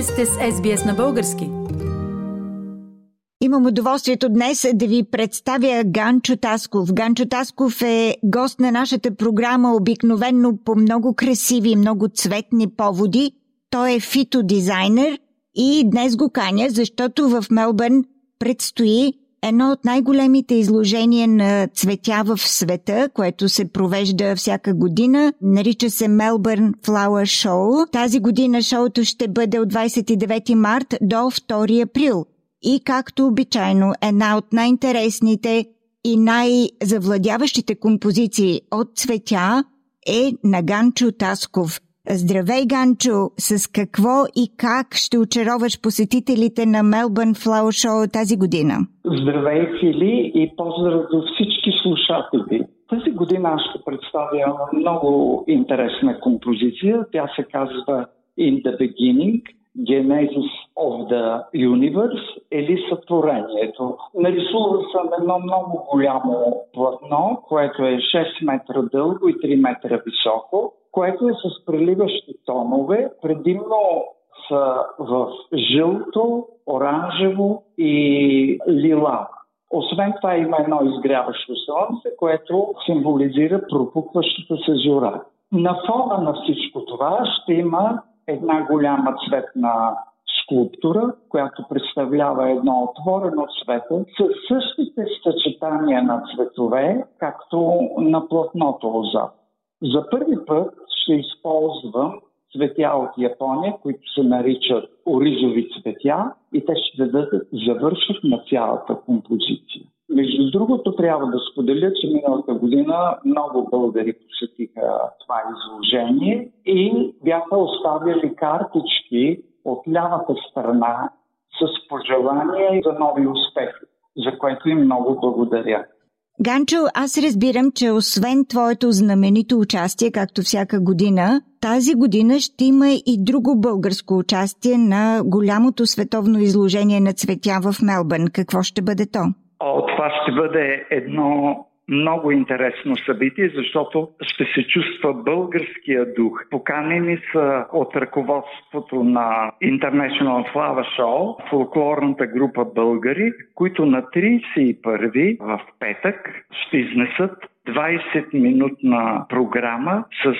Вие сте с SBS на български. Имам удоволствието днес да ви представя Ганчо Тасков. Ганчо Тасков е гост на нашата програма обикновенно по много красиви, много цветни поводи. Той е фитодизайнер и днес го каня, защото в Мелбърн предстои едно от най-големите изложения на цветя в света, което се провежда всяка година. Нарича се Melbourne Flower Show. Тази година шоуто ще бъде от 29 март до 2 април. И както обичайно, една от най-интересните и най-завладяващите композиции от цветя е на Ганчо Тасков – Здравей, Ганчо! С какво и как ще очароваш посетителите на Melbourne Flower Show тази година? Здравей, Фили, и поздрав до всички слушатели. Тази година аз ще представя много интересна композиция. Тя се казва In the Beginning – Genesis of the Universe или сътворението. Нарисувал съм едно много голямо платно, което е 6 метра дълго и 3 метра високо което е с преливащи тонове, предимно са в жълто, оранжево и лила. Освен това има едно изгряващо слънце, което символизира пропукващата се зора. На фона на всичко това ще има една голяма цветна скулптура, която представлява едно отворено цвете с същите съчетания на цветове, както на платното отзад. За първи път ще използвам цветя от Япония, които се наричат оризови цветя и те ще дадат завършат на цялата композиция. Между другото, трябва да споделя, че миналата година много българи посетиха това изложение и бяха оставили картички от лявата страна с пожелания за нови успехи, за което им много благодаря. Ганчо, аз разбирам, че освен твоето знаменито участие, както всяка година, тази година ще има и друго българско участие на голямото световно изложение на цветя в Мелбърн. Какво ще бъде то? Това ще бъде едно много интересно събитие, защото ще се чувства българския дух. Поканени са от ръководството на International Flower Show фолклорната група българи, които на 31 в петък ще изнесат 20-минутна програма с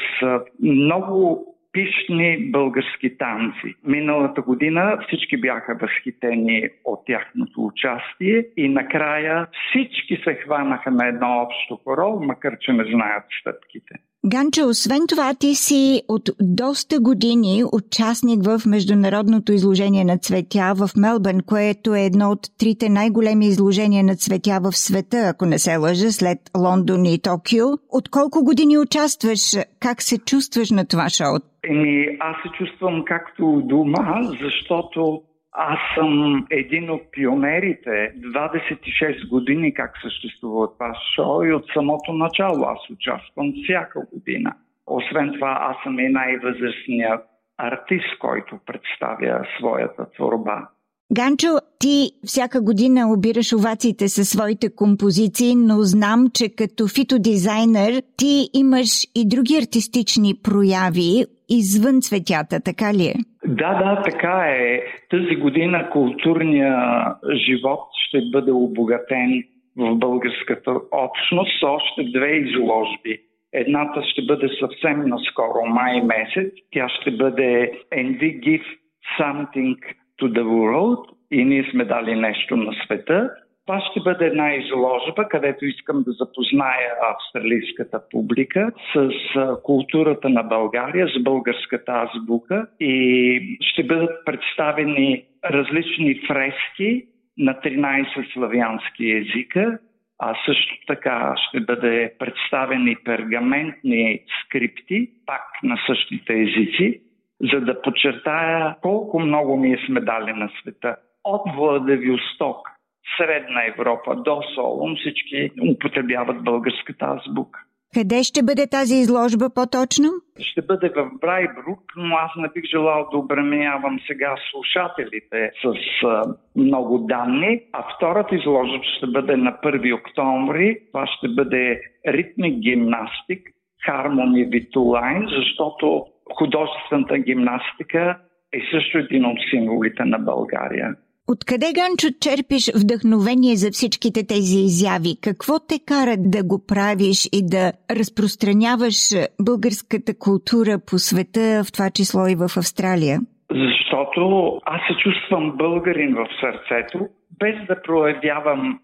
много пишни български танци. Миналата година всички бяха възхитени от тяхното участие и накрая всички се хванаха на едно общо хоро, макар че не знаят стъпките. Ганчо, освен това, ти си от доста години участник в Международното изложение на цветя в Мелбърн, което е едно от трите най-големи изложения на цветя в света, ако не се лъжа, след Лондон и Токио. От колко години участваш? Как се чувстваш на това шоу? Еми, аз се чувствам както дома, защото аз съм един от пионерите. 26 години как съществува това шоу и от самото начало аз участвам всяка година. Освен това, аз съм и най-възрастният артист, който представя своята творба. Ганчо, ти всяка година обираш овациите със своите композиции, но знам, че като фитодизайнер ти имаш и други артистични прояви извън цветята, така ли е? Да, да, така е. Тази година културния живот ще бъде обогатен в българската общност с още две изложби. Едната ще бъде съвсем наскоро, май месец. Тя ще бъде And give something to the world и ние сме дали нещо на света. Това ще бъде една изложба, където искам да запозная австралийската публика с културата на България, с българската азбука и ще бъдат представени различни фрески на 13 славянски езика, а също така ще бъде представени пергаментни скрипти, пак на същите езици, за да подчертая колко много ние сме дали на света. От Владивосток Средна Европа до Солун всички употребяват българската азбука. Къде ще бъде тази изложба по-точно? Ще бъде в Брайбрук, но аз не бих желал да обременявам сега слушателите с а, много данни. А втората изложба ще бъде на 1 октомври. Това ще бъде ритмик гимнастик, Two Lines, защото художествената гимнастика е също един от символите на България. Откъде, Ганчо, черпиш вдъхновение за всичките тези изяви? Какво те кара да го правиш и да разпространяваш българската култура по света, в това число и в Австралия? Защото аз се чувствам българин в сърцето, без да проявявам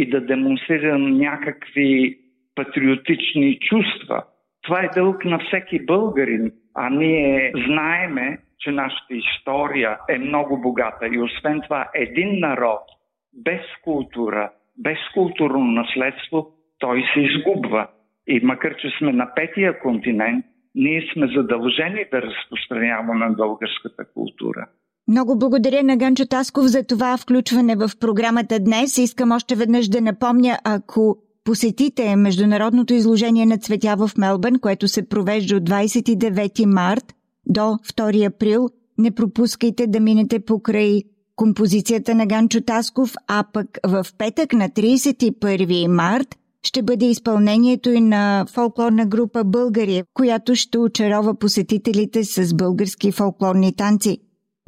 и да демонстрирам някакви патриотични чувства. Това е дълг на всеки българин, а ние знаеме, че нашата история е много богата и освен това един народ без култура, без културно наследство, той се изгубва. И макар, че сме на петия континент, ние сме задължени да разпространяваме българската култура. Много благодаря на Ганчо Тасков за това включване в програмата днес. Искам още веднъж да напомня, ако посетите Международното изложение на цветя в Мелбърн, което се провежда от 29 март до 2 април, не пропускайте да минете покрай композицията на Ганчо Тасков, а пък в петък на 31 март ще бъде изпълнението и на фолклорна група България, която ще очарова посетителите с български фолклорни танци.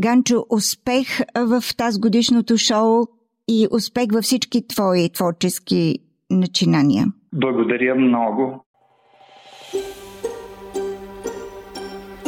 Ганчо, успех в тази годишното шоу и успех във всички твои творчески начинания. Благодаря много.